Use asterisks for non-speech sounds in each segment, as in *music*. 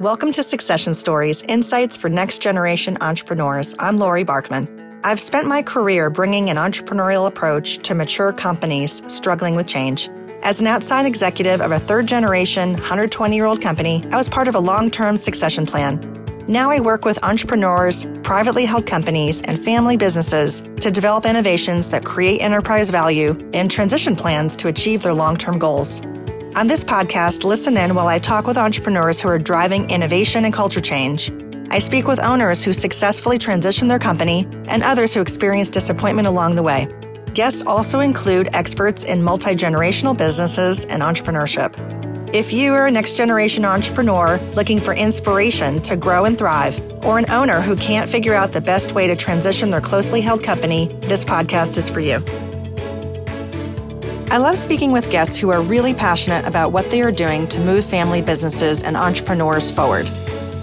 Welcome to Succession Stories Insights for Next Generation Entrepreneurs. I'm Lori Barkman. I've spent my career bringing an entrepreneurial approach to mature companies struggling with change. As an outside executive of a third generation, 120 year old company, I was part of a long term succession plan. Now I work with entrepreneurs, privately held companies, and family businesses to develop innovations that create enterprise value and transition plans to achieve their long term goals. On this podcast, listen in while I talk with entrepreneurs who are driving innovation and culture change. I speak with owners who successfully transition their company and others who experience disappointment along the way. Guests also include experts in multi generational businesses and entrepreneurship. If you are a next generation entrepreneur looking for inspiration to grow and thrive, or an owner who can't figure out the best way to transition their closely held company, this podcast is for you. I love speaking with guests who are really passionate about what they are doing to move family businesses and entrepreneurs forward.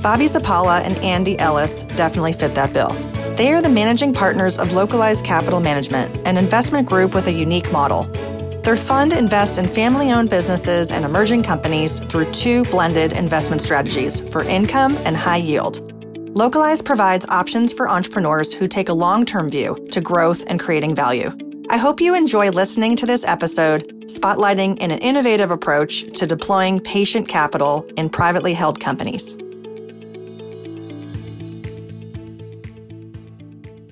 Bobby Zappala and Andy Ellis definitely fit that bill. They are the managing partners of Localized Capital Management, an investment group with a unique model. Their fund invests in family owned businesses and emerging companies through two blended investment strategies for income and high yield. Localized provides options for entrepreneurs who take a long term view to growth and creating value. I hope you enjoy listening to this episode, spotlighting an innovative approach to deploying patient capital in privately held companies.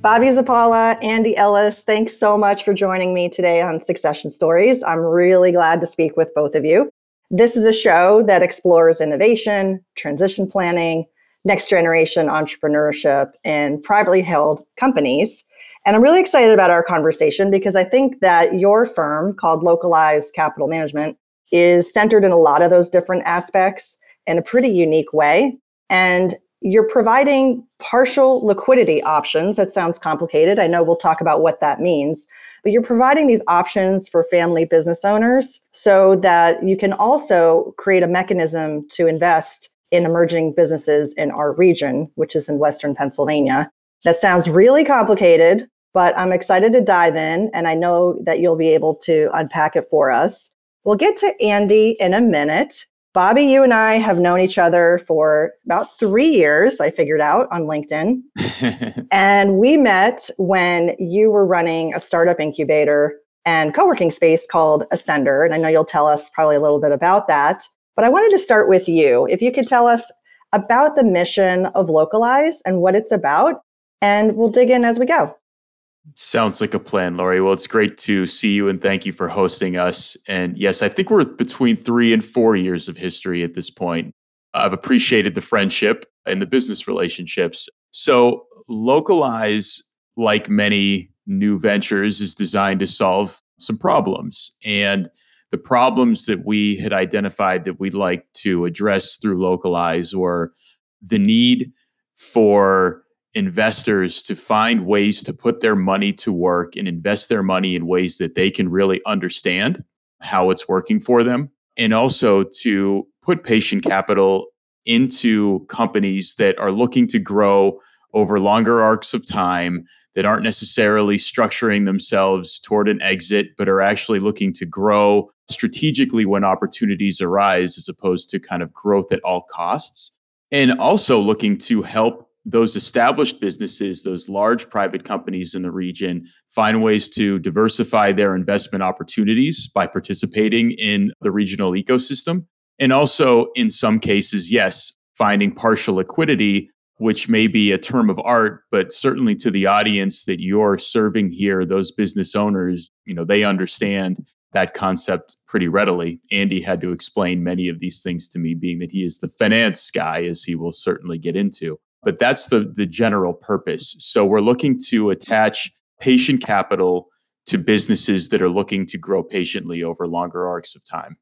Bobby Zappala, Andy Ellis, thanks so much for joining me today on Succession Stories. I'm really glad to speak with both of you. This is a show that explores innovation, transition planning, next generation entrepreneurship, and privately held companies. And I'm really excited about our conversation because I think that your firm called Localized Capital Management is centered in a lot of those different aspects in a pretty unique way. And you're providing partial liquidity options. That sounds complicated. I know we'll talk about what that means, but you're providing these options for family business owners so that you can also create a mechanism to invest in emerging businesses in our region, which is in Western Pennsylvania. That sounds really complicated, but I'm excited to dive in and I know that you'll be able to unpack it for us. We'll get to Andy in a minute. Bobby, you and I have known each other for about three years, I figured out on LinkedIn. *laughs* and we met when you were running a startup incubator and co working space called Ascender. And I know you'll tell us probably a little bit about that. But I wanted to start with you. If you could tell us about the mission of Localize and what it's about, and we'll dig in as we go. Sounds like a plan, Lori. Well, it's great to see you and thank you for hosting us. And yes, I think we're between three and four years of history at this point. I've appreciated the friendship and the business relationships. So, Localize, like many new ventures, is designed to solve some problems. And the problems that we had identified that we'd like to address through Localize were the need for investors to find ways to put their money to work and invest their money in ways that they can really understand how it's working for them. And also to put patient capital into companies that are looking to grow over longer arcs of time, that aren't necessarily structuring themselves toward an exit, but are actually looking to grow strategically when opportunities arise, as opposed to kind of growth at all costs. And also looking to help those established businesses, those large private companies in the region, find ways to diversify their investment opportunities by participating in the regional ecosystem. And also, in some cases, yes, finding partial liquidity, which may be a term of art, but certainly to the audience that you're serving here, those business owners, you know, they understand that concept pretty readily. Andy had to explain many of these things to me, being that he is the finance guy, as he will certainly get into but that's the the general purpose. So we're looking to attach patient capital to businesses that are looking to grow patiently over longer arcs of time.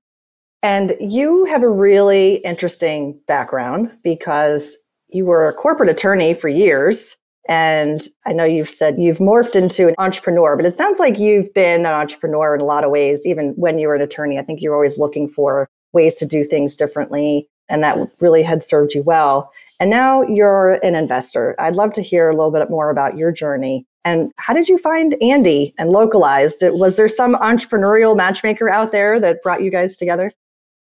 And you have a really interesting background because you were a corporate attorney for years. And I know you've said you've morphed into an entrepreneur, but it sounds like you've been an entrepreneur in a lot of ways, even when you were an attorney. I think you were always looking for ways to do things differently. And that really had served you well. And now you're an investor. I'd love to hear a little bit more about your journey. And how did you find Andy and localized? Was there some entrepreneurial matchmaker out there that brought you guys together?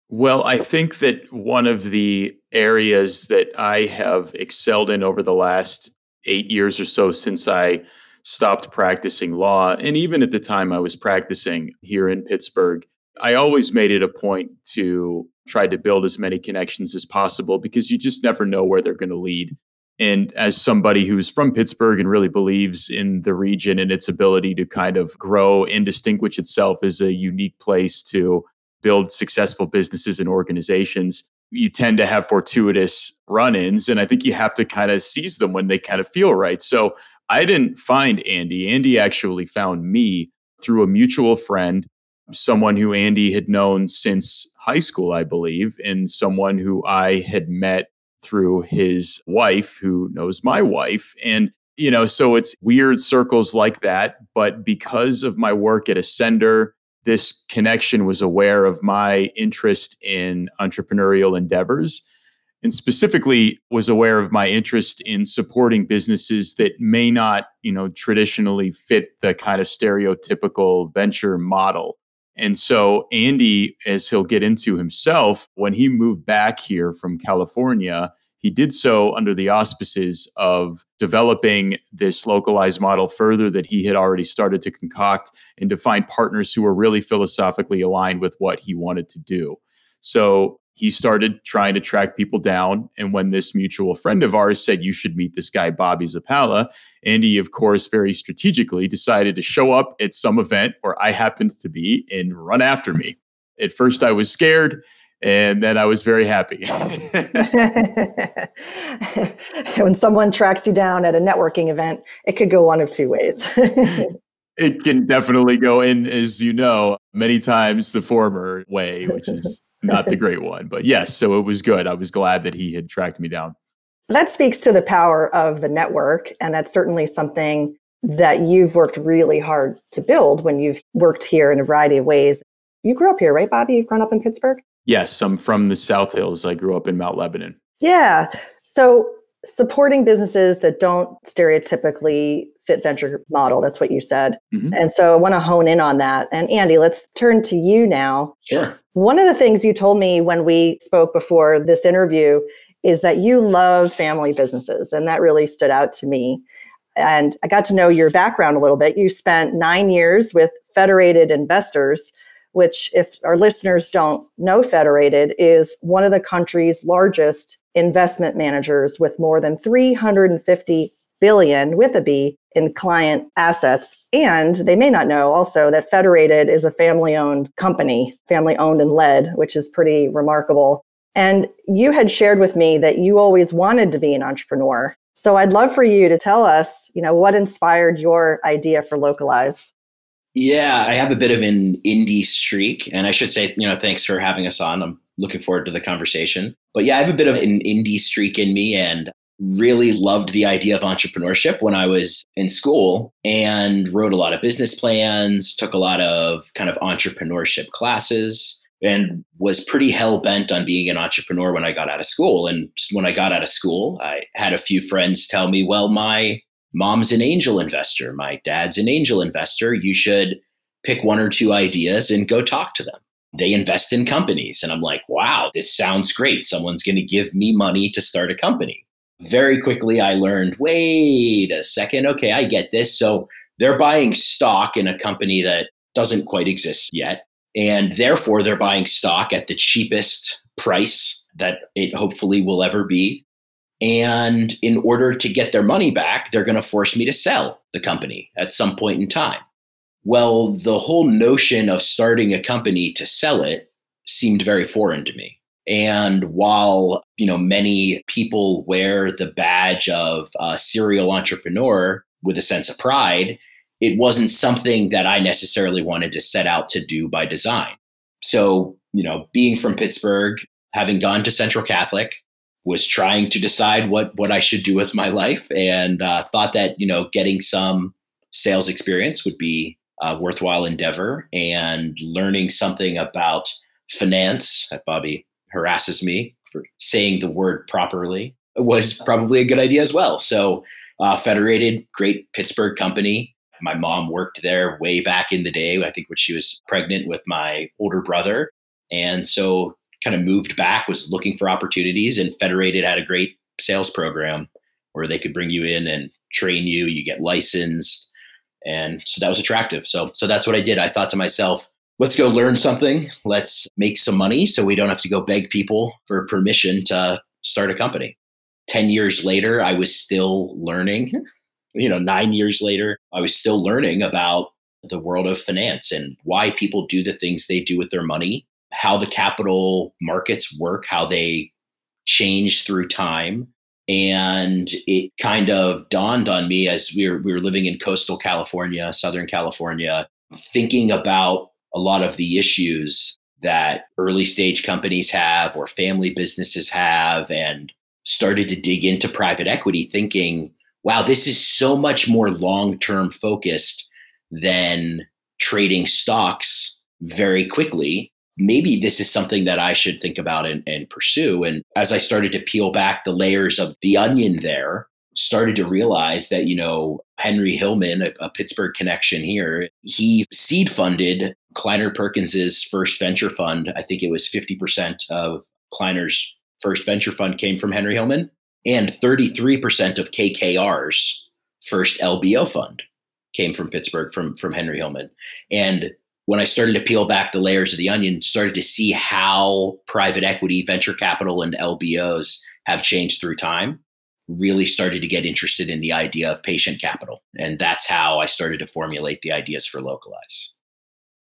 Well, I think that one of the areas that I have excelled in over the last eight years or so since I stopped practicing law, and even at the time I was practicing here in Pittsburgh, I always made it a point to try to build as many connections as possible because you just never know where they're going to lead. And as somebody who's from Pittsburgh and really believes in the region and its ability to kind of grow and distinguish itself as a unique place to build successful businesses and organizations, you tend to have fortuitous run ins. And I think you have to kind of seize them when they kind of feel right. So I didn't find Andy. Andy actually found me through a mutual friend, someone who Andy had known since high school, I believe, and someone who I had met through his wife, who knows my wife. And, you know, so it's weird circles like that. But because of my work at Ascender, this connection was aware of my interest in entrepreneurial endeavors and specifically was aware of my interest in supporting businesses that may not you know traditionally fit the kind of stereotypical venture model and so Andy, as he'll get into himself, when he moved back here from California, he did so under the auspices of developing this localized model further that he had already started to concoct and to find partners who were really philosophically aligned with what he wanted to do. So he started trying to track people down. And when this mutual friend of ours said, You should meet this guy, Bobby Zappala, Andy, of course, very strategically decided to show up at some event where I happened to be and run after me. At first, I was scared. And then I was very happy. *laughs* when someone tracks you down at a networking event, it could go one of two ways. *laughs* it can definitely go in, as you know, many times the former way, which is not the great one. But yes, so it was good. I was glad that he had tracked me down. That speaks to the power of the network. And that's certainly something that you've worked really hard to build when you've worked here in a variety of ways. You grew up here, right, Bobby? You've grown up in Pittsburgh? Yes, I'm from the South Hills. I grew up in Mount Lebanon. Yeah. So supporting businesses that don't stereotypically fit venture model. That's what you said. Mm-hmm. And so I want to hone in on that. And Andy, let's turn to you now. Sure. One of the things you told me when we spoke before this interview is that you love family businesses. And that really stood out to me. And I got to know your background a little bit. You spent nine years with Federated Investors, which, if our listeners don't know Federated, is one of the country's largest investment managers with more than 350 billion with a B in client assets. And they may not know also that Federated is a family owned company, family owned and led, which is pretty remarkable. And you had shared with me that you always wanted to be an entrepreneur. So I'd love for you to tell us, you know, what inspired your idea for Localize. Yeah, I have a bit of an indie streak. And I should say, you know, thanks for having us on. I'm looking forward to the conversation. But yeah, I have a bit of an indie streak in me. And really loved the idea of entrepreneurship when I was in school and wrote a lot of business plans, took a lot of kind of entrepreneurship classes, and was pretty hell bent on being an entrepreneur when I got out of school. And when I got out of school, I had a few friends tell me, well, my mom's an angel investor, my dad's an angel investor. You should pick one or two ideas and go talk to them. They invest in companies. And I'm like, wow, this sounds great. Someone's going to give me money to start a company very quickly I learned wait a second, okay, I get this. So they're buying stock in a company that doesn't quite exist yet. And therefore, they're buying stock at the cheapest price that it hopefully will ever be. And in order to get their money back, they're going to force me to sell the company at some point in time. Well, the whole notion of starting a company to sell it seemed very foreign to me. And while you know many people wear the badge of a serial entrepreneur with a sense of pride, it wasn't something that I necessarily wanted to set out to do by design. So you know, being from Pittsburgh, having gone to Central Catholic, was trying to decide what what I should do with my life, and uh, thought that you know getting some sales experience would be a worthwhile endeavor, and learning something about finance. At Bobby harasses me for saying the word properly was probably a good idea as well. So, uh, Federated, great Pittsburgh company. My mom worked there way back in the day, I think when she was pregnant with my older brother. And so kind of moved back, was looking for opportunities, and Federated had a great sales program where they could bring you in and train you. You get licensed, and so that was attractive. So so that's what I did. I thought to myself, let's go learn something. Let's make some money so we don't have to go beg people for permission to start a company. 10 years later, I was still learning. You know, nine years later, I was still learning about the world of finance and why people do the things they do with their money, how the capital markets work, how they change through time. And it kind of dawned on me as we were, we were living in coastal California, Southern California, thinking about a lot of the issues that early stage companies have or family businesses have and started to dig into private equity thinking wow this is so much more long term focused than trading stocks very quickly. Maybe this is something that i should think about and, and pursue. And as i started to peel back the layers of the onion there started to realize that you know henry hillman a, a pittsburgh connection here he seed funded kleiner perkins's first venture fund i think it was 50% of kleiner's first venture fund came from henry hillman and 33% of kkr's first lbo fund came from pittsburgh from from henry hillman and when i started to peel back the layers of the onion started to see how private equity venture capital and lbos have changed through time really started to get interested in the idea of patient capital. And that's how I started to formulate the ideas for Localize.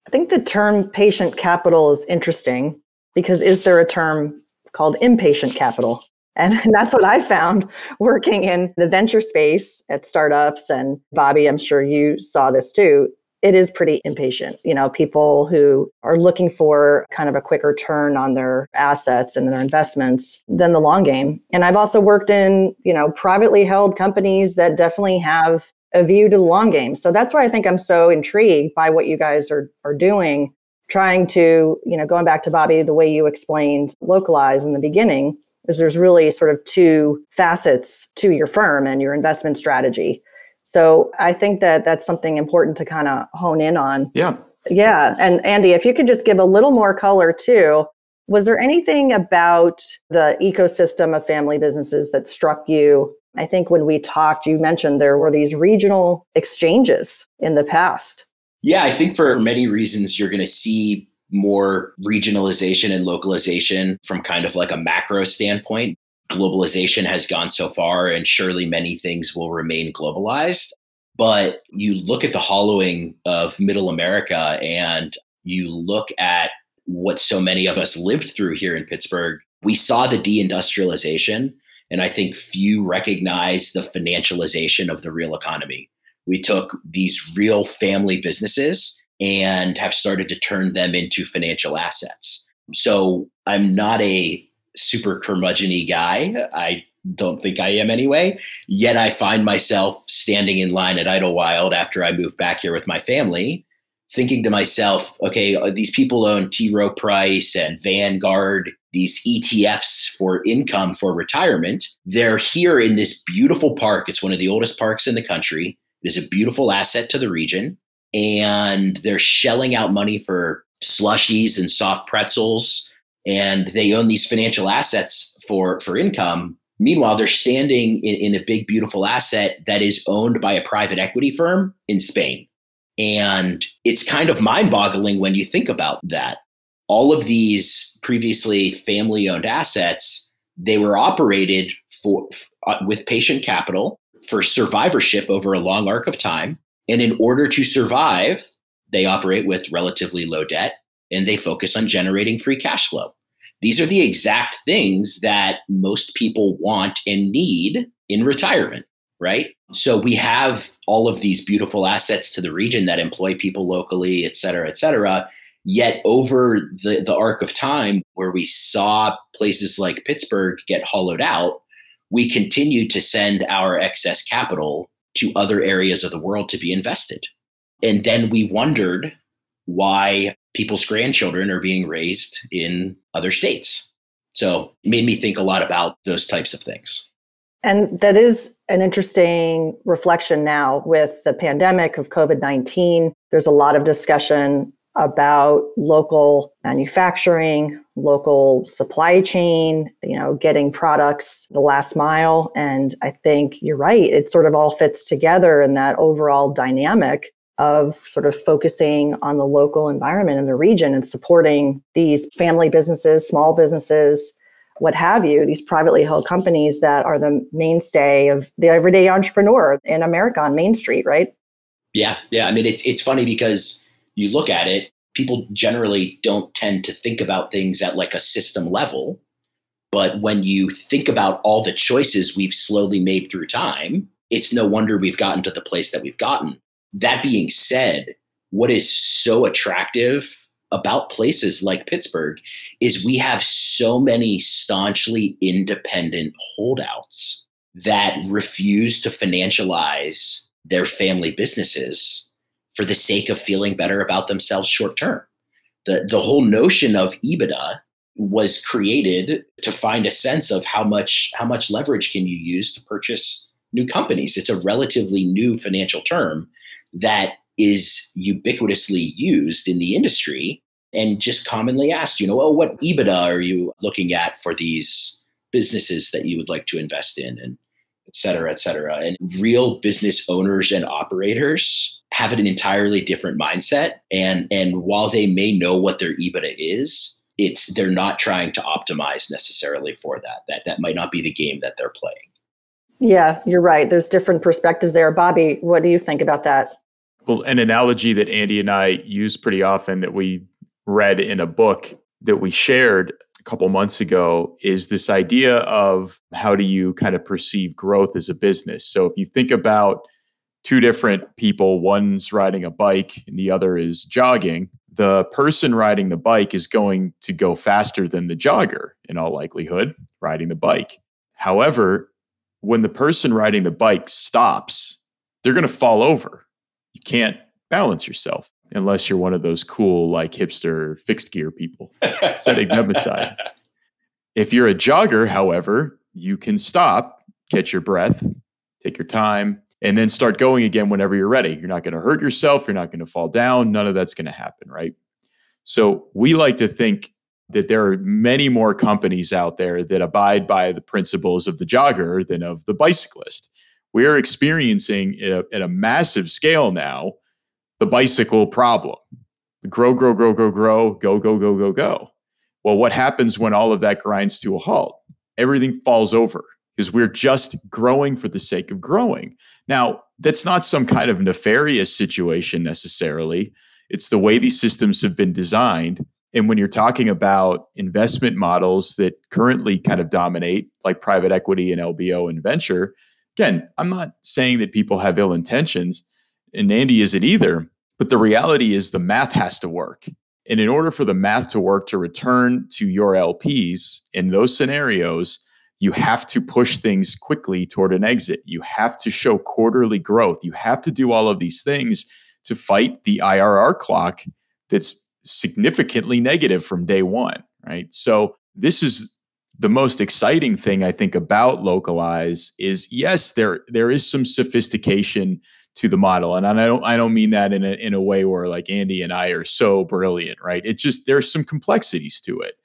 I think the term patient capital is interesting because is there a term called impatient capital? And *laughs* that's what I found working in the venture space at startups. And Bobby, I'm sure you saw this too it is pretty impatient. You know, people who are looking for kind of a quicker turn on their assets and their investments than the long game. And I've also worked in, you know, privately held companies that definitely have a view to the long game. So that's why I think I'm so intrigued by what you guys are are doing, trying to, you know, going back to Bobby, the way you explained localize in the beginning, is there's really sort of two facets to your firm and your investment strategy so I think that that's something important to kind of hone in on. Yeah. Yeah. And Andy, if you could just give a little more color too, was there anything about the ecosystem of family businesses that struck you? I think when we talked, you mentioned there were these regional exchanges in the past. Yeah, I think for many reasons, you're going to see more regionalization and localization from kind of like a macro standpoint globalization has gone so far, and surely many things will remain globalized. But you look at the hollowing of middle America and you look at what so many of us lived through here in Pittsburgh, we saw the deindustrialization. And I think few recognize the financialization of the real economy. We took these real family businesses and have started to turn them into financial assets. So I'm not a super curmudgeony guy. I don't think I am anyway. Yet I find myself standing in line at Idlewild after I moved back here with my family, thinking to myself, okay, uh, these people own T. Rowe Price and Vanguard, these ETFs for income for retirement. They're here in this beautiful park. It's one of the oldest parks in the country. It is a beautiful asset to the region. And they're shelling out money for slushies and soft pretzels and they own these financial assets for for income meanwhile they're standing in, in a big beautiful asset that is owned by a private equity firm in spain and it's kind of mind-boggling when you think about that. All of these previously family owned assets they were operated for uh, with patient capital for survivorship over a long arc of time. And in order to survive they operate with relatively low debt and they focus on generating free cash flow. These are the exact things that most people want and need in retirement, right? So we have all of these beautiful assets to the region that employ people locally, et cetera, et cetera. Yet over the, the arc of time where we saw places like Pittsburgh get hollowed out, we continued to send our excess capital to other areas of the world to be invested. And then we wondered why people's grandchildren are being raised in other states. So it made me think a lot about those types of things. And that is an interesting reflection now with the pandemic of COVID 19. There's a lot of discussion about local manufacturing, local supply chain, you know, getting products the last mile. And I think you're right. It sort of all fits together in that overall dynamic of sort of focusing on the local environment in the region and supporting these family businesses, small businesses, what have you, these privately held companies that are the mainstay of the everyday entrepreneur in America on Main Street, right? Yeah, yeah. I mean, it's it's funny because you look at it, people generally don't tend to think about things at like a system level. But when you think about all the choices we've slowly made through time, it's no wonder we've gotten to the place that we've gotten. That being said, what is so attractive about places like Pittsburgh is we have so many staunchly independent holdouts that refuse to financialize their family businesses for the sake of feeling better about themselves short term. The, the whole notion of EBITDA was created to find a sense of how much how much leverage can you use to purchase new companies. It's a relatively new financial term that is ubiquitously used in the industry and just commonly asked, you know, oh, what EBITDA are you looking at for these businesses that you would like to invest in? And et cetera, et cetera. And real business owners and operators have an entirely different mindset. And and while they may know what their EBITDA is, it's they're not trying to optimize necessarily for that. That that might not be the game that they're playing. Yeah, you're right. There's different perspectives there. Bobby, what do you think about that? Well, an analogy that Andy and I use pretty often that we read in a book that we shared a couple months ago is this idea of how do you kind of perceive growth as a business. So if you think about two different people, one's riding a bike and the other is jogging, the person riding the bike is going to go faster than the jogger in all likelihood, riding the bike. However, when the person riding the bike stops, they're going to fall over. You can't balance yourself unless you're one of those cool, like hipster fixed gear people setting them aside. If you're a jogger, however, you can stop, catch your breath, take your time, and then start going again whenever you're ready. You're not going to hurt yourself. You're not going to fall down. None of that's going to happen, right? So we like to think that there are many more companies out there that abide by the principles of the jogger than of the bicyclist. We are experiencing at a, at a massive scale now the bicycle problem. Grow, grow, grow, grow, grow, go, go, go, go, go. Well, what happens when all of that grinds to a halt? Everything falls over because we're just growing for the sake of growing. Now, that's not some kind of nefarious situation necessarily. It's the way these systems have been designed. And when you're talking about investment models that currently kind of dominate, like private equity and LBO and venture, again, I'm not saying that people have ill intentions and Andy isn't either. But the reality is the math has to work. And in order for the math to work to return to your LPs in those scenarios, you have to push things quickly toward an exit. You have to show quarterly growth. You have to do all of these things to fight the IRR clock that's significantly negative from day one, right? So this is the most exciting thing I think about localize is yes, there there is some sophistication to the model. And I don't I don't mean that in a in a way where like Andy and I are so brilliant, right? It's just there's some complexities to it.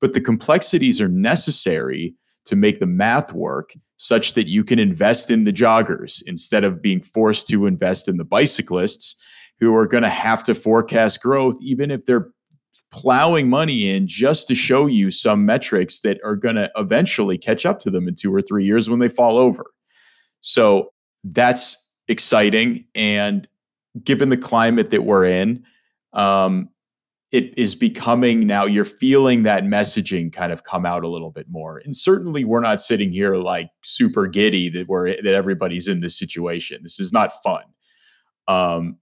But the complexities are necessary to make the math work such that you can invest in the joggers instead of being forced to invest in the bicyclists who are going to have to forecast growth even if they're plowing money in just to show you some metrics that are going to eventually catch up to them in 2 or 3 years when they fall over. So that's exciting. And given the climate that we're in, um, it is becoming now you're feeling that messaging kind of come out a little bit more and certainly we're not sitting here like super giddy that we're that everybody's in this situation this is not fun um,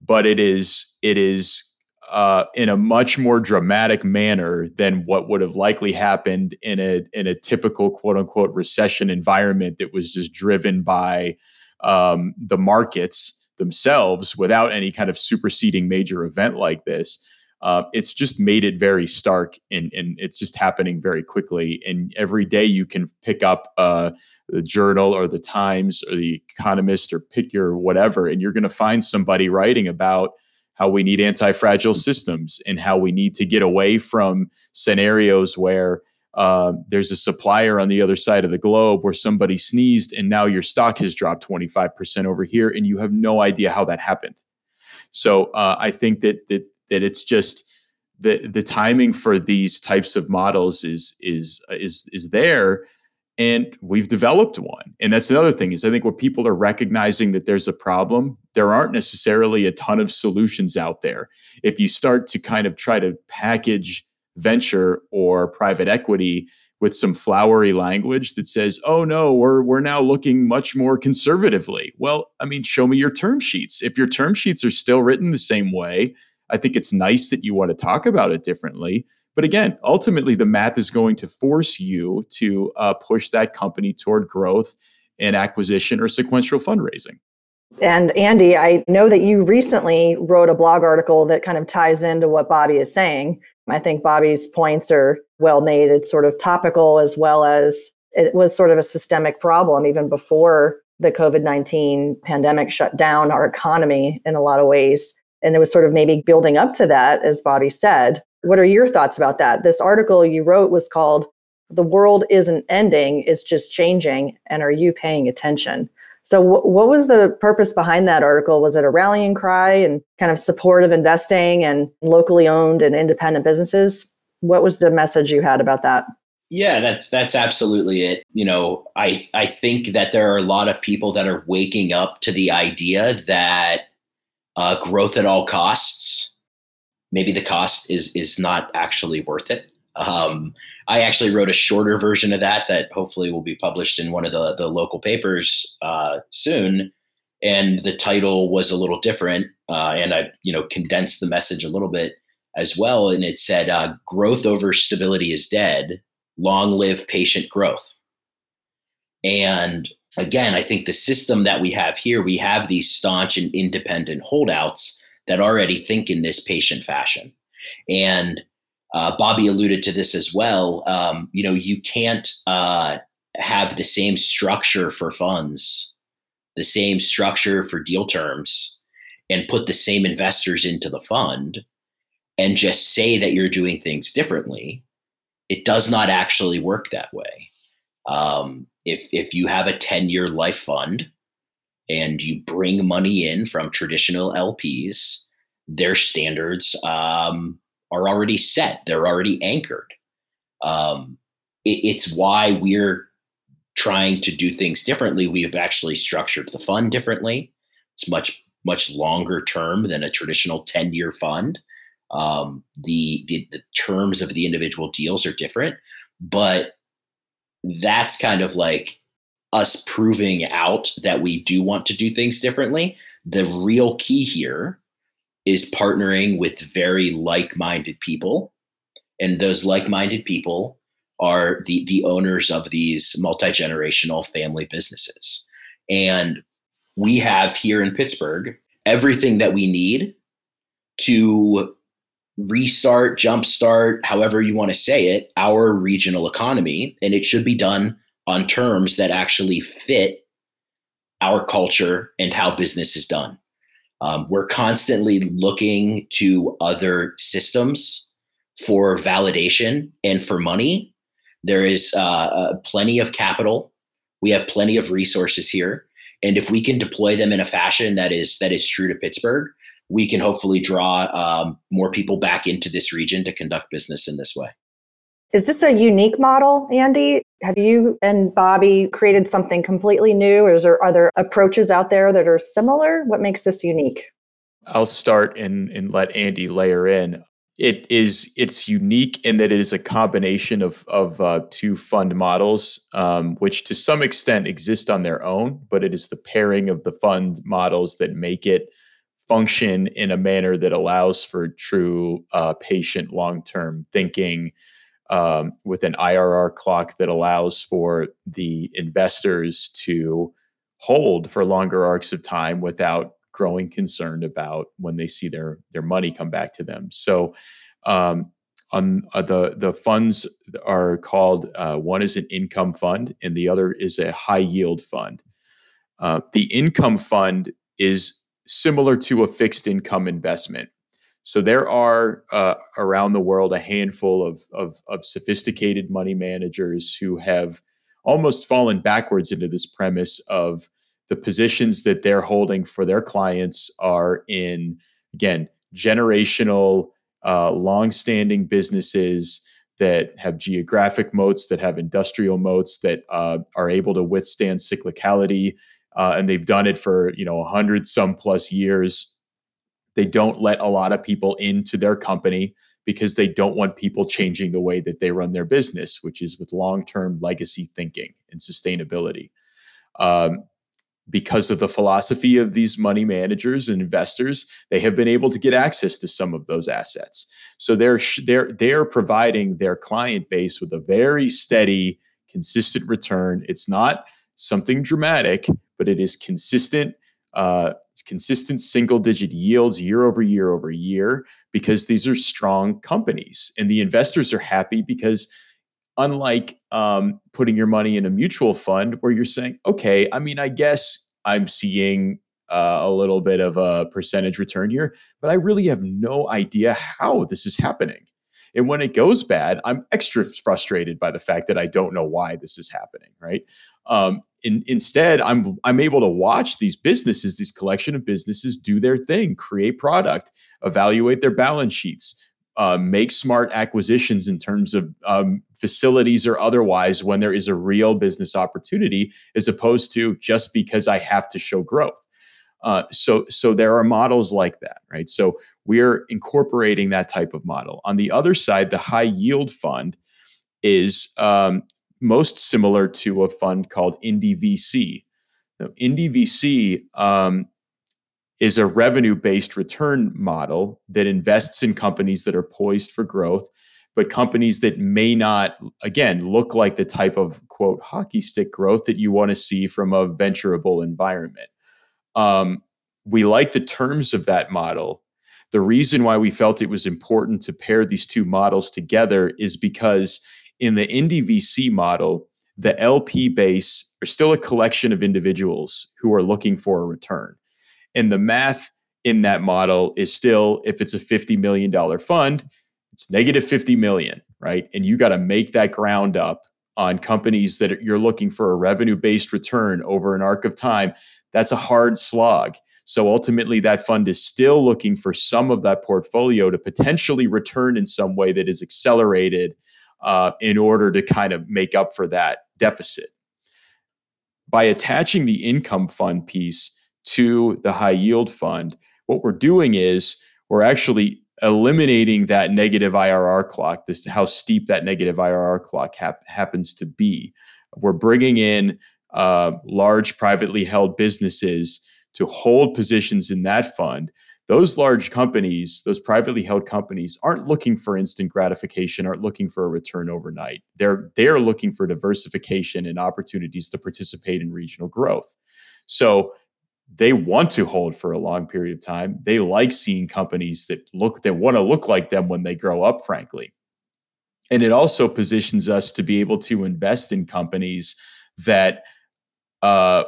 but it is it is uh, in a much more dramatic manner than what would have likely happened in a in a typical quote unquote recession environment that was just driven by um, the markets themselves without any kind of superseding major event like this. Uh, it's just made it very stark and, and it's just happening very quickly. And every day you can pick up uh, the journal or the Times or the Economist or pick your whatever, and you're going to find somebody writing about how we need anti-fragile systems and how we need to get away from scenarios where uh, there's a supplier on the other side of the globe where somebody sneezed and now your stock has dropped 25% over here and you have no idea how that happened. So uh, i think that that that it's just the the timing for these types of models is is is is there and we've developed one. And that's another thing is i think when people are recognizing that there's a problem there aren't necessarily a ton of solutions out there. If you start to kind of try to package venture or private equity with some flowery language that says oh no we're we're now looking much more conservatively. Well i mean show me your term sheets. If your term sheets are still written the same way i think it's nice that you want to talk about it differently but again, ultimately, the math is going to force you to uh, push that company toward growth and acquisition or sequential fundraising. And Andy, I know that you recently wrote a blog article that kind of ties into what Bobby is saying. I think Bobby's points are well made. It's sort of topical as well as it was sort of a systemic problem even before the COVID 19 pandemic shut down our economy in a lot of ways. And it was sort of maybe building up to that, as Bobby said. What are your thoughts about that? This article you wrote was called The World Isn't Ending, It's Just Changing. And Are You Paying Attention? So, w- what was the purpose behind that article? Was it a rallying cry and kind of support of investing and locally owned and independent businesses? What was the message you had about that? Yeah, that's that's absolutely it. You know, I I think that there are a lot of people that are waking up to the idea that uh, growth at all costs maybe the cost is is not actually worth it. Um, I actually wrote a shorter version of that that hopefully will be published in one of the the local papers uh, soon. And the title was a little different, uh, and I you know condensed the message a little bit as well. And it said, uh, "Growth over stability is dead. Long live patient growth." And again, I think the system that we have here, we have these staunch and independent holdouts that already think in this patient fashion. And uh, Bobby alluded to this as well. Um, you know, you can't uh, have the same structure for funds, the same structure for deal terms, and put the same investors into the fund and just say that you're doing things differently. It does not actually work that way. Um, if if you have a 10 year life fund and you bring money in from traditional LPs, their standards um, are already set, they're already anchored. Um, it, it's why we're trying to do things differently. We've actually structured the fund differently. It's much much longer term than a traditional 10 year fund. Um, the, the, the terms of the individual deals are different, but that's kind of like us proving out that we do want to do things differently. The real key here is partnering with very like-minded people and those like-minded people are the the owners of these multi-generational family businesses and we have here in Pittsburgh everything that we need to restart jumpstart however you want to say it our regional economy and it should be done on terms that actually fit our culture and how business is done. Um, we're constantly looking to other systems for validation and for money. There is uh, uh, plenty of capital. We have plenty of resources here, and if we can deploy them in a fashion that is that is true to Pittsburgh, we can hopefully draw um, more people back into this region to conduct business in this way. Is this a unique model, Andy? Have you and Bobby created something completely new, or is there other approaches out there that are similar? What makes this unique? I'll start and, and let Andy layer in. It is it's unique in that it is a combination of of uh, two fund models, um, which to some extent exist on their own, but it is the pairing of the fund models that make it function in a manner that allows for true uh, patient long term thinking um, with an IRR clock that allows for the investors to hold for longer arcs of time without growing concerned about when they see their their money come back to them. So, um, on uh, the the funds are called uh, one is an income fund and the other is a high yield fund. Uh, the income fund is similar to a fixed income investment. So there are uh, around the world a handful of, of, of sophisticated money managers who have almost fallen backwards into this premise of the positions that they're holding for their clients are in again generational, uh, long-standing businesses that have geographic moats, that have industrial moats, that uh, are able to withstand cyclicality, uh, and they've done it for you know a hundred some plus years they don't let a lot of people into their company because they don't want people changing the way that they run their business, which is with long term legacy thinking and sustainability. Um, because of the philosophy of these money managers and investors, they have been able to get access to some of those assets. So they're they're they're providing their client base with a very steady, consistent return. It's not something dramatic, but it is consistent uh, consistent single digit yields year over year over year because these are strong companies and the investors are happy because unlike um, putting your money in a mutual fund where you're saying okay i mean i guess i'm seeing uh, a little bit of a percentage return here but i really have no idea how this is happening and when it goes bad, I'm extra frustrated by the fact that I don't know why this is happening, right? Um, in, instead, I'm I'm able to watch these businesses, these collection of businesses, do their thing, create product, evaluate their balance sheets, uh, make smart acquisitions in terms of um, facilities or otherwise when there is a real business opportunity, as opposed to just because I have to show growth. Uh, so so there are models like that, right? So we're incorporating that type of model. On the other side, the high yield fund is um, most similar to a fund called Indie VC. Now, Indie VC um, is a revenue based return model that invests in companies that are poised for growth, but companies that may not, again, look like the type of quote hockey stick growth that you want to see from a venturable environment. Um, we like the terms of that model. The reason why we felt it was important to pair these two models together is because in the Indie VC model, the LP base are still a collection of individuals who are looking for a return. And the math in that model is still if it's a $50 million fund, it's negative 50 million, right? And you got to make that ground up on companies that you're looking for a revenue based return over an arc of time. That's a hard slog. So ultimately, that fund is still looking for some of that portfolio to potentially return in some way that is accelerated uh, in order to kind of make up for that deficit. By attaching the income fund piece to the high yield fund, what we're doing is we're actually eliminating that negative IRR clock, this how steep that negative IRR clock hap- happens to be. We're bringing in uh, large privately held businesses to hold positions in that fund, those large companies, those privately held companies, aren't looking for instant gratification, aren't looking for a return overnight. They're they're looking for diversification and opportunities to participate in regional growth. So they want to hold for a long period of time. They like seeing companies that look that want to look like them when they grow up, frankly. And it also positions us to be able to invest in companies that uh,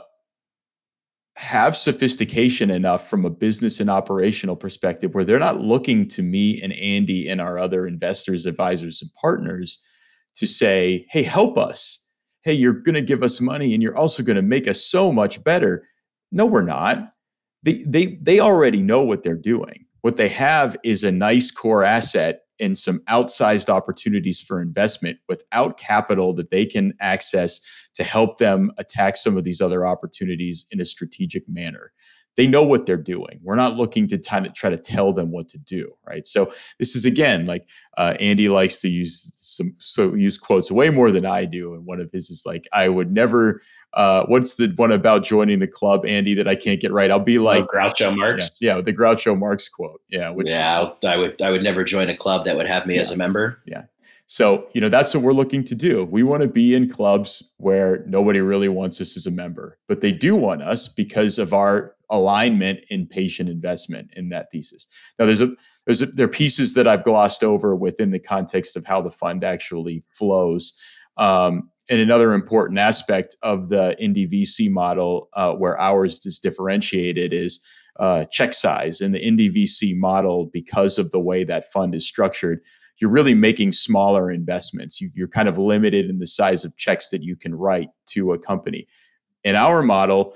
have sophistication enough from a business and operational perspective where they're not looking to me and Andy and our other investors, advisors, and partners to say, hey, help us. Hey, you're going to give us money and you're also going to make us so much better. No, we're not. They, they, they already know what they're doing. What they have is a nice core asset and some outsized opportunities for investment without capital that they can access to help them attack some of these other opportunities in a strategic manner. They know what they're doing. We're not looking to try to, try to tell them what to do, right? So this is again like uh, Andy likes to use some so use quotes way more than I do, and one of his is like, "I would never uh, what's the one about joining the club, Andy, that I can't get right? I'll be like oh, Groucho Marx. Yeah, yeah, the Groucho Marx quote. Yeah, which, yeah, I would I would never join a club that would have me yeah, as a member. Yeah. So, you know, that's what we're looking to do. We want to be in clubs where nobody really wants us as a member, but they do want us because of our alignment in patient investment in that thesis. Now, there's a there's a, there are pieces that I've glossed over within the context of how the fund actually flows. Um, and another important aspect of the Indie VC model, uh, where ours is differentiated, is uh, check size. In the Indie VC model, because of the way that fund is structured, you're really making smaller investments. You, you're kind of limited in the size of checks that you can write to a company. In our model,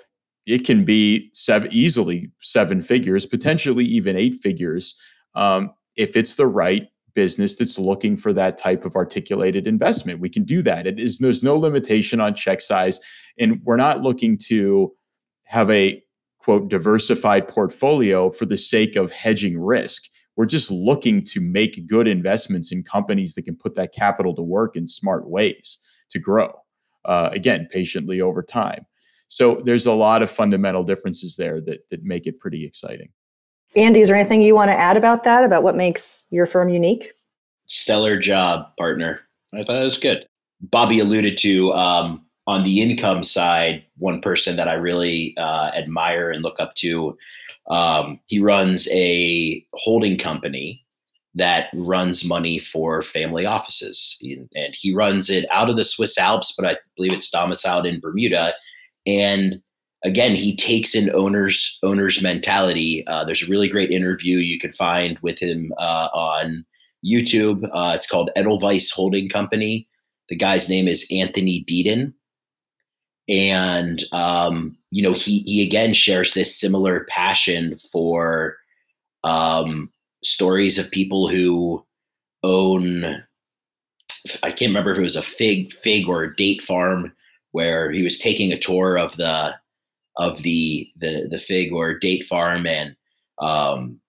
it can be seven, easily seven figures, potentially even eight figures, um, if it's the right business that's looking for that type of articulated investment. We can do that. It is there's no limitation on check size, and we're not looking to have a quote diversified portfolio for the sake of hedging risk. We're just looking to make good investments in companies that can put that capital to work in smart ways to grow. Uh, again, patiently over time. So there's a lot of fundamental differences there that that make it pretty exciting. Andy, is there anything you want to add about that, about what makes your firm unique? Stellar job, partner. I thought it was good. Bobby alluded to um, on the income side, one person that I really uh, admire and look up to um, he runs a holding company that runs money for family offices. And he runs it out of the Swiss Alps, but I believe it's domiciled in Bermuda. And again, he takes an owner's owner's mentality. Uh, there's a really great interview you can find with him uh, on YouTube. Uh, it's called Edelweiss Holding Company. The guy's name is Anthony Deden and um, you know he he again shares this similar passion for um, stories of people who own I can't remember if it was a fig fig or a date farm where he was taking a tour of the of the the the fig or date farm and um,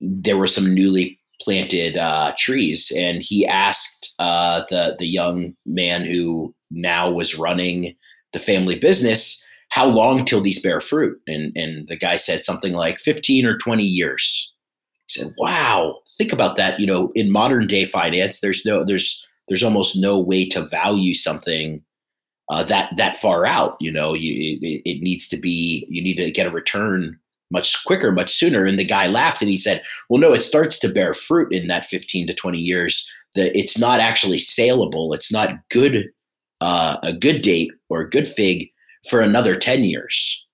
there were some newly planted uh, trees and he asked uh, the the young man who now was running the family business, how long till these bear fruit? And and the guy said something like 15 or 20 years. He said, Wow, think about that. You know, in modern day finance, there's no there's there's almost no way to value something uh, that that far out. You know, you, it, it needs to be you need to get a return much quicker, much sooner. And the guy laughed and he said, Well, no, it starts to bear fruit in that 15 to 20 years. That it's not actually saleable. It's not good uh, a good date or a good fig for another 10 years.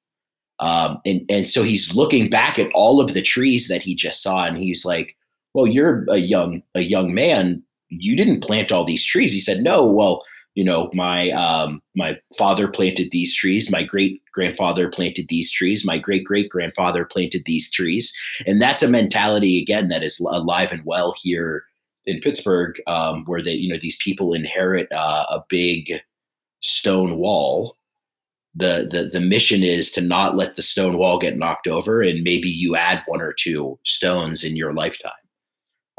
Um, and, and so he's looking back at all of the trees that he just saw and he's like, well, you're a young, a young man. You didn't plant all these trees. He said, no, well, you know, my, um, my father planted these trees. My great grandfather planted these trees. My great great grandfather planted these trees. And that's a mentality again, that is alive and well here in Pittsburgh, um, where they, you know, these people inherit uh, a big stone wall. The, the the mission is to not let the stone wall get knocked over, and maybe you add one or two stones in your lifetime.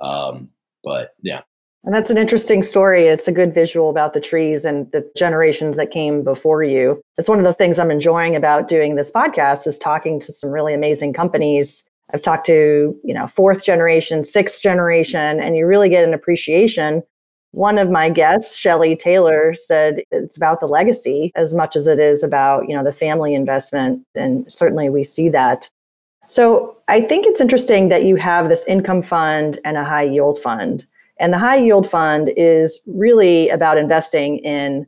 Um, but yeah, and that's an interesting story. It's a good visual about the trees and the generations that came before you. It's one of the things I'm enjoying about doing this podcast is talking to some really amazing companies I've talked to, you know, fourth generation, sixth generation, and you really get an appreciation. One of my guests, Shelly Taylor, said it's about the legacy as much as it is about, you know, the family investment. And certainly we see that. So I think it's interesting that you have this income fund and a high yield fund. And the high yield fund is really about investing in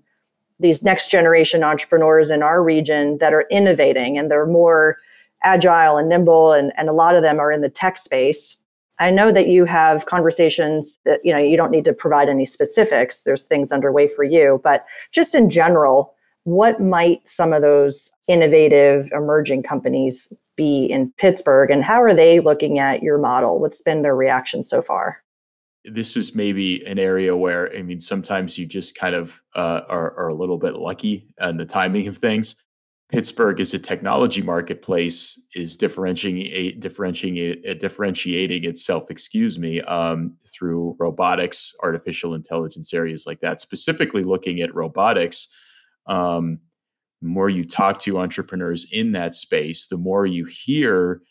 these next generation entrepreneurs in our region that are innovating and they're more agile and nimble and, and a lot of them are in the tech space. I know that you have conversations that you know you don't need to provide any specifics. There's things underway for you. But just in general what might some of those innovative emerging companies be in pittsburgh and how are they looking at your model? What's been their reaction so far this is maybe an area where i mean sometimes you just kind of uh, are, are a little bit lucky on the timing of things Pittsburgh is a technology marketplace is differentiating differentiating uh, differentiating itself, excuse me, um, through robotics, artificial intelligence areas like that. Specifically, looking at robotics, um, the more you talk to entrepreneurs in that space, the more you hear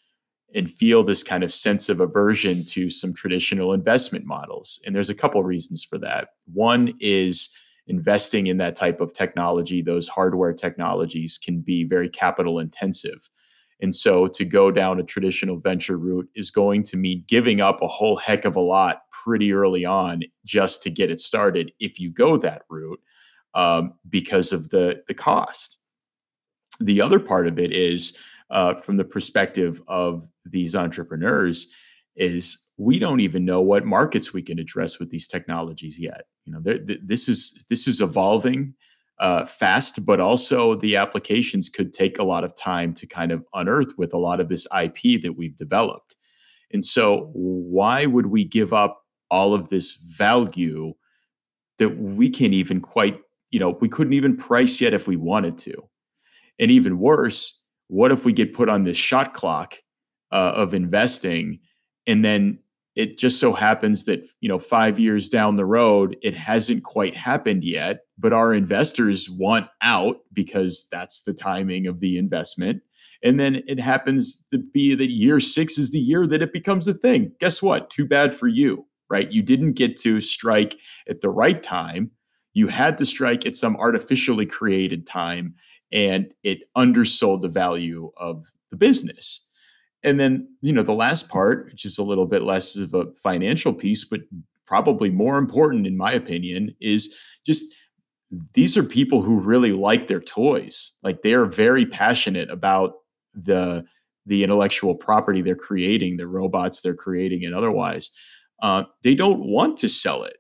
and feel this kind of sense of aversion to some traditional investment models. And there's a couple reasons for that. One is investing in that type of technology, those hardware technologies can be very capital intensive. And so to go down a traditional venture route is going to mean giving up a whole heck of a lot pretty early on just to get it started if you go that route um, because of the, the cost. The other part of it is uh, from the perspective of these entrepreneurs is we don't even know what markets we can address with these technologies yet. You know, this is this is evolving uh, fast, but also the applications could take a lot of time to kind of unearth with a lot of this IP that we've developed. And so, why would we give up all of this value that we can't even quite, you know, we couldn't even price yet if we wanted to? And even worse, what if we get put on this shot clock uh, of investing? And then it just so happens that you know 5 years down the road it hasn't quite happened yet but our investors want out because that's the timing of the investment. And then it happens to be that year 6 is the year that it becomes a thing. Guess what? Too bad for you right? You didn't get to strike at the right time. You had to strike at some artificially created time and it undersold the value of the business and then, you know, the last part, which is a little bit less of a financial piece, but probably more important, in my opinion, is just these are people who really like their toys. Like they are very passionate about the the intellectual property they're creating, the robots they're creating, and otherwise. Uh, they don't want to sell it.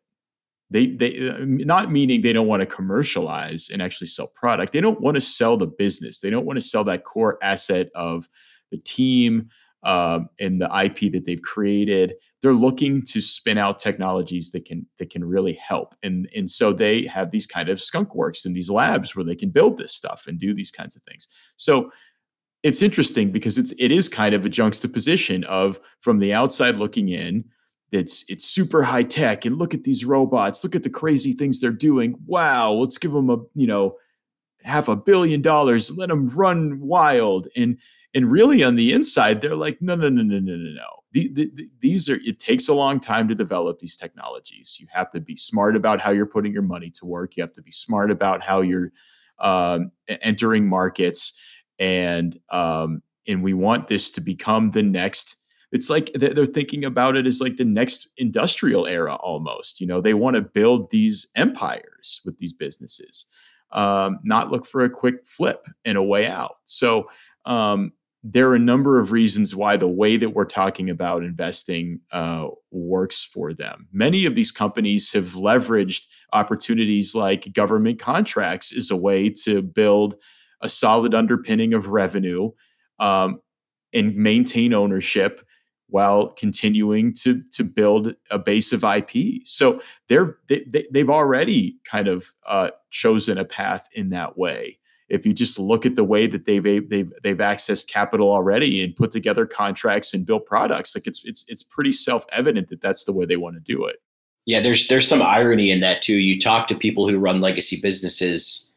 They they uh, not meaning they don't want to commercialize and actually sell product. They don't want to sell the business. They don't want to sell that core asset of the team um, and the IP that they've created. They're looking to spin out technologies that can that can really help, and and so they have these kind of skunk works and these labs where they can build this stuff and do these kinds of things. So it's interesting because it's it is kind of a juxtaposition of from the outside looking in. It's it's super high tech and look at these robots. Look at the crazy things they're doing. Wow, let's give them a you know half a billion dollars. Let them run wild and and really on the inside they're like no no no no no no no the, the, the, these are it takes a long time to develop these technologies you have to be smart about how you're putting your money to work you have to be smart about how you're um, entering markets and um, and we want this to become the next it's like they're thinking about it as like the next industrial era almost you know they want to build these empires with these businesses um, not look for a quick flip and a way out so um, there are a number of reasons why the way that we're talking about investing uh, works for them. Many of these companies have leveraged opportunities like government contracts as a way to build a solid underpinning of revenue um, and maintain ownership while continuing to to build a base of IP. So they're they, they, have already kind of uh, chosen a path in that way if you just look at the way that they've they've they've accessed capital already and put together contracts and built products, like it's it's it's pretty self evident that that's the way they want to do it. Yeah, there's there's some irony in that too. You talk to people who run legacy businesses,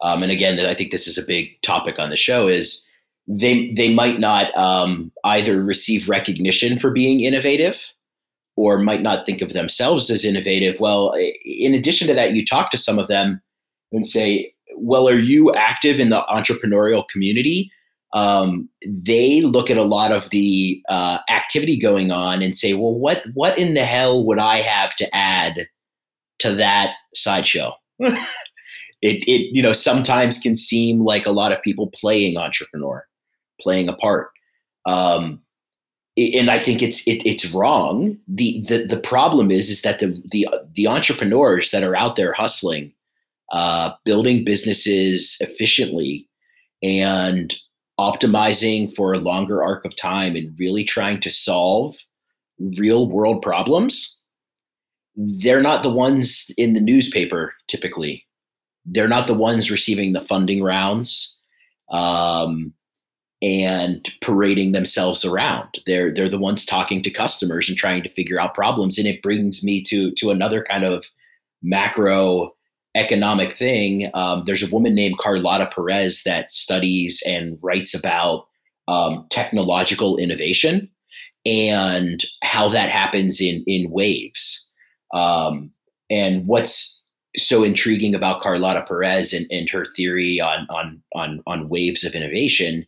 um, and again, I think this is a big topic on the show. Is they they might not um, either receive recognition for being innovative, or might not think of themselves as innovative. Well, in addition to that, you talk to some of them and say, well, are you active in the entrepreneurial community? Um, they look at a lot of the uh, activity going on and say, well, what what in the hell would I have to add to that sideshow? *laughs* it, it you know sometimes can seem like a lot of people playing entrepreneur, playing a part. Um, and I think it's it, it's wrong. The, the the problem is is that the the the entrepreneurs that are out there hustling uh, building businesses efficiently and optimizing for a longer arc of time and really trying to solve real world problems, they're not the ones in the newspaper typically. They're not the ones receiving the funding rounds um, and parading themselves around. They're they're the ones talking to customers and trying to figure out problems. And it brings me to to another kind of macro economic thing. Um, there's a woman named Carlota Perez that studies and writes about um, technological innovation and how that happens in in waves. Um, and what's so intriguing about Carlota Perez and, and her theory on on on on waves of innovation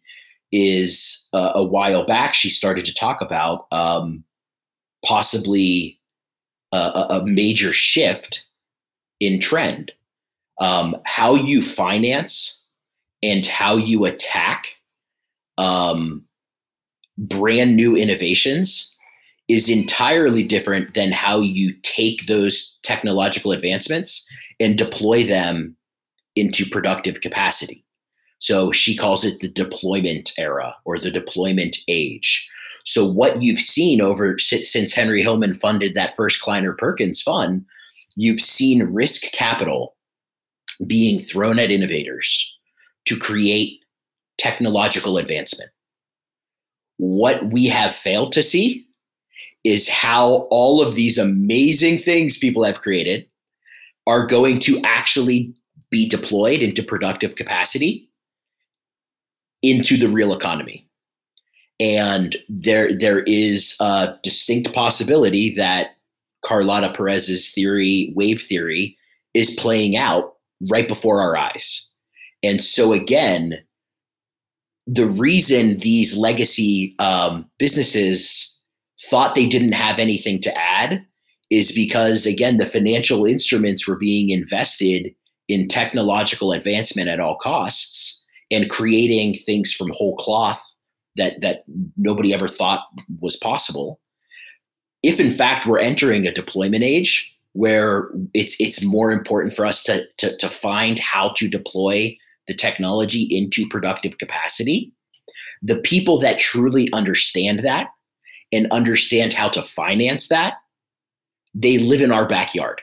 is uh, a while back she started to talk about um, possibly a, a major shift in trend um, how you finance and how you attack um, brand new innovations is entirely different than how you take those technological advancements and deploy them into productive capacity. So she calls it the deployment era or the deployment age. So what you've seen over since Henry Hillman funded that first Kleiner Perkins fund, you've seen risk capital being thrown at innovators to create technological advancement. What we have failed to see is how all of these amazing things people have created are going to actually be deployed into productive capacity into the real economy. And there, there is a distinct possibility that Carlota Perez's theory, wave theory, is playing out right before our eyes. And so, again, the reason these legacy um, businesses thought they didn't have anything to add is because, again, the financial instruments were being invested in technological advancement at all costs and creating things from whole cloth that that nobody ever thought was possible. If in fact we're entering a deployment age where it's it's more important for us to, to, to find how to deploy the technology into productive capacity, the people that truly understand that and understand how to finance that, they live in our backyard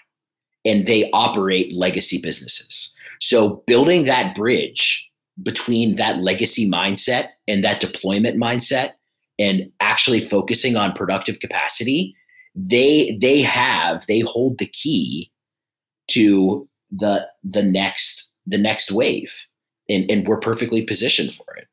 and they operate legacy businesses. So building that bridge between that legacy mindset and that deployment mindset and actually focusing on productive capacity they they have they hold the key to the the next the next wave. And and we're perfectly positioned for it.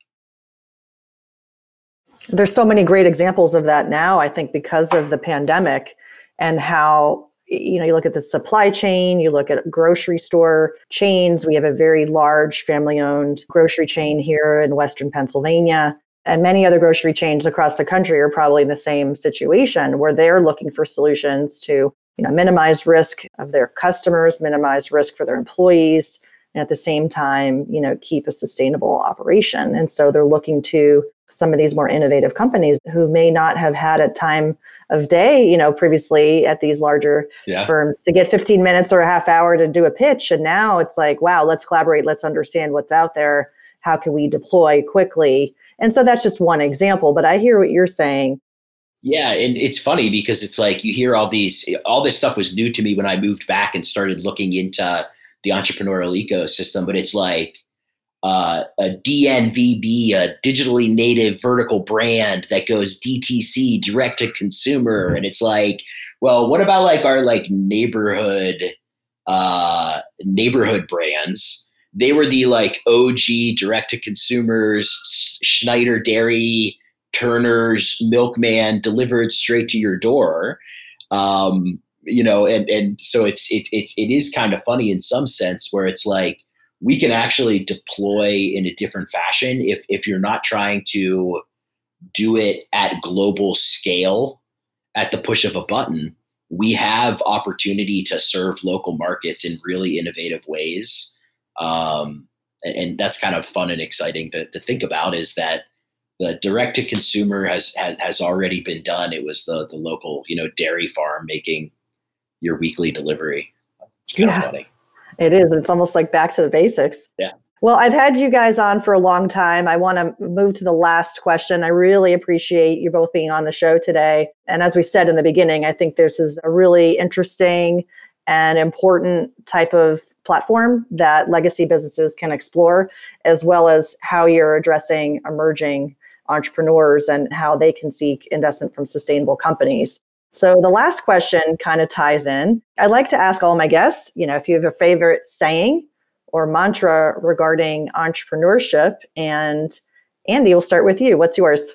There's so many great examples of that now i think because of the pandemic and how you know you look at the supply chain you look at grocery store chains. We have a very large family owned grocery chain here in western pennsylvania and many other grocery chains across the country are probably in the same situation where they're looking for solutions to you know minimize risk of their customers minimize risk for their employees and at the same time you know keep a sustainable operation. And so they're looking to some of these more innovative companies who may not have had a time of day, you know, previously at these larger yeah. firms to get 15 minutes or a half hour to do a pitch. And now it's like, wow, let's collaborate, let's understand what's out there. How can we deploy quickly? And so that's just one example, but I hear what you're saying. Yeah, and it's funny because it's like you hear all these all this stuff was new to me when I moved back and started looking into the entrepreneurial ecosystem, but it's like uh, a DNVB, a digitally native vertical brand that goes DTC, direct to consumer, and it's like, well, what about like our like neighborhood uh, neighborhood brands? They were the like OG direct to consumers, Schneider Dairy, Turner's Milkman delivered straight to your door. Um, you know, and and so it's it, it it is kind of funny in some sense where it's like we can actually deploy in a different fashion if if you're not trying to do it at global scale at the push of a button. We have opportunity to serve local markets in really innovative ways. Um, and, and, that's kind of fun and exciting to, to think about is that the direct to consumer has, has has already been done. It was the the local you know dairy farm making your weekly delivery. It's kind yeah. of funny it is. It's almost like back to the basics. Yeah. Well, I've had you guys on for a long time. I want to move to the last question. I really appreciate you both being on the show today. And as we said in the beginning, I think this is a really interesting and important type of platform that legacy businesses can explore, as well as how you're addressing emerging entrepreneurs and how they can seek investment from sustainable companies. So the last question kind of ties in. I like to ask all my guests, you know, if you have a favorite saying or mantra regarding entrepreneurship. And Andy, we'll start with you. What's yours?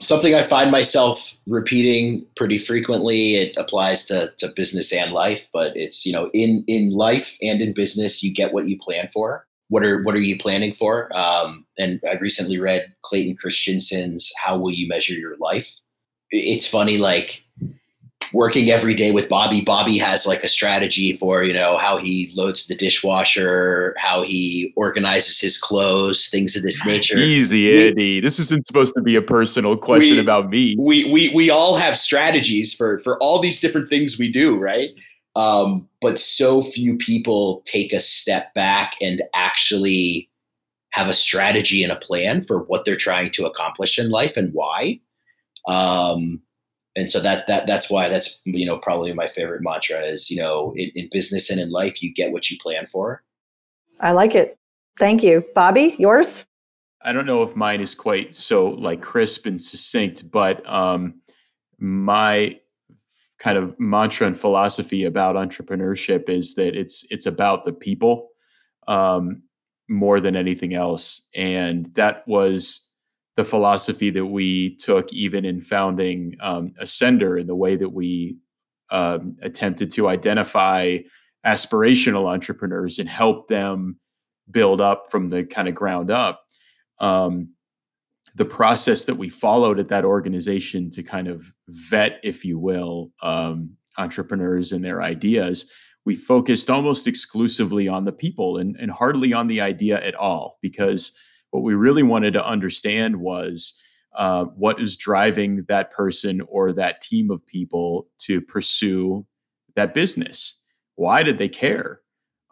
Something I find myself repeating pretty frequently. It applies to, to business and life, but it's, you know, in in life and in business, you get what you plan for. What are what are you planning for? Um, and I recently read Clayton Christensen's "How Will You Measure Your Life." It's funny, like working every day with Bobby. Bobby has like a strategy for, you know, how he loads the dishwasher, how he organizes his clothes, things of this nature. Easy, Andy. this isn't supposed to be a personal question we, about me. We, we, we all have strategies for, for all these different things we do, right? Um, but so few people take a step back and actually have a strategy and a plan for what they're trying to accomplish in life and why. Um, and so that that that's why that's you know probably my favorite mantra is you know in, in business and in life you get what you plan for. I like it. Thank you, Bobby. Yours. I don't know if mine is quite so like crisp and succinct, but um, my kind of mantra and philosophy about entrepreneurship is that it's it's about the people um, more than anything else, and that was the philosophy that we took even in founding um, Ascender and the way that we um, attempted to identify aspirational entrepreneurs and help them build up from the kind of ground up. Um, the process that we followed at that organization to kind of vet, if you will, um, entrepreneurs and their ideas, we focused almost exclusively on the people and, and hardly on the idea at all because what we really wanted to understand was uh, what is driving that person or that team of people to pursue that business. Why did they care?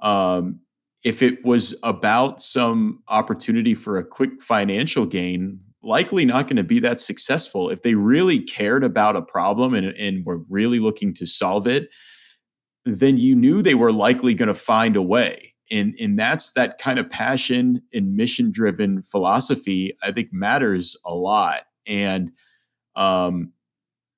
Um, if it was about some opportunity for a quick financial gain, likely not going to be that successful. If they really cared about a problem and, and were really looking to solve it, then you knew they were likely going to find a way and and that's that kind of passion and mission driven philosophy i think matters a lot. And um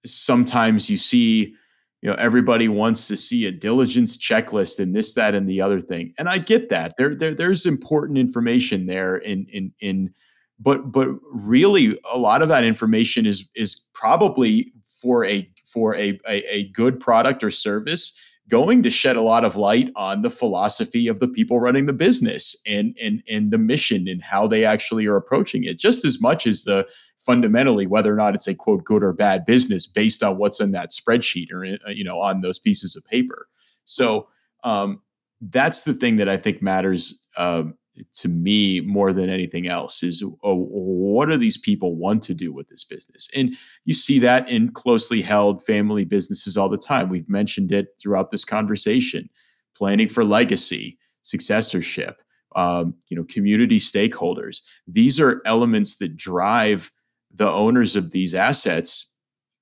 sometimes you see you know everybody wants to see a diligence checklist and this that and the other thing. And i get that. There, there there's important information there in in in but but really a lot of that information is is probably for a for a, a, a good product or service going to shed a lot of light on the philosophy of the people running the business and and and the mission and how they actually are approaching it just as much as the fundamentally whether or not it's a quote good or bad business based on what's in that spreadsheet or uh, you know on those pieces of paper. So um, that's the thing that i think matters um, to me more than anything else is oh, what do these people want to do with this business? And you see that in closely held family businesses all the time. We've mentioned it throughout this conversation. Planning for legacy successorship um, you know community stakeholders. These are elements that drive the owners of these assets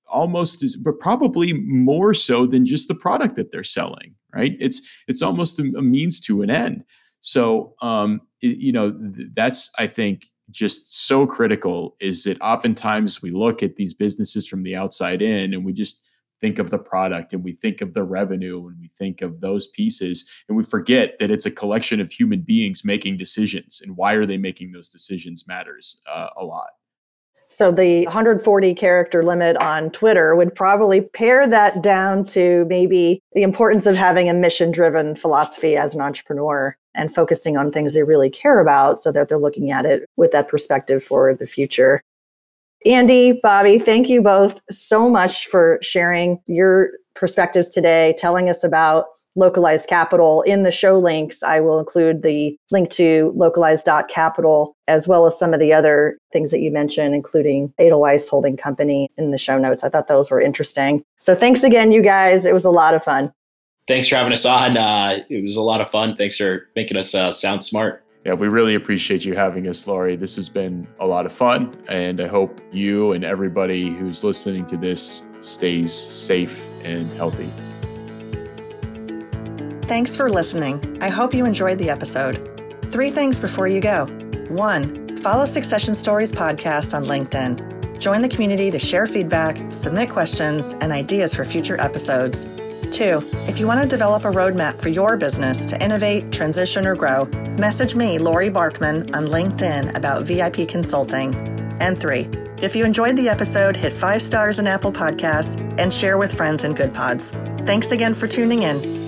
almost as but probably more so than just the product that they're selling right? It's it's almost a, a means to an end. So, um, you know, that's, I think, just so critical is that oftentimes we look at these businesses from the outside in and we just think of the product and we think of the revenue and we think of those pieces and we forget that it's a collection of human beings making decisions and why are they making those decisions matters uh, a lot so the 140 character limit on Twitter would probably pare that down to maybe the importance of having a mission driven philosophy as an entrepreneur and focusing on things they really care about so that they're looking at it with that perspective for the future. Andy, Bobby, thank you both so much for sharing your perspectives today, telling us about localized capital. In the show links, I will include the link to localized.capital as well as some of the other things that you mentioned, including Edelweiss Holding Company in the show notes. I thought those were interesting. So thanks again, you guys. It was a lot of fun. Thanks for having us on. Uh, it was a lot of fun. Thanks for making us uh, sound smart. Yeah, we really appreciate you having us, Laurie. This has been a lot of fun, and I hope you and everybody who's listening to this stays safe and healthy. Thanks for listening. I hope you enjoyed the episode. Three things before you go. One, follow Succession Stories podcast on LinkedIn. Join the community to share feedback, submit questions, and ideas for future episodes. Two, if you want to develop a roadmap for your business to innovate, transition, or grow, message me, Laurie Barkman, on LinkedIn about VIP consulting. And three, if you enjoyed the episode, hit five stars in Apple Podcasts and share with friends in Goodpods. Thanks again for tuning in.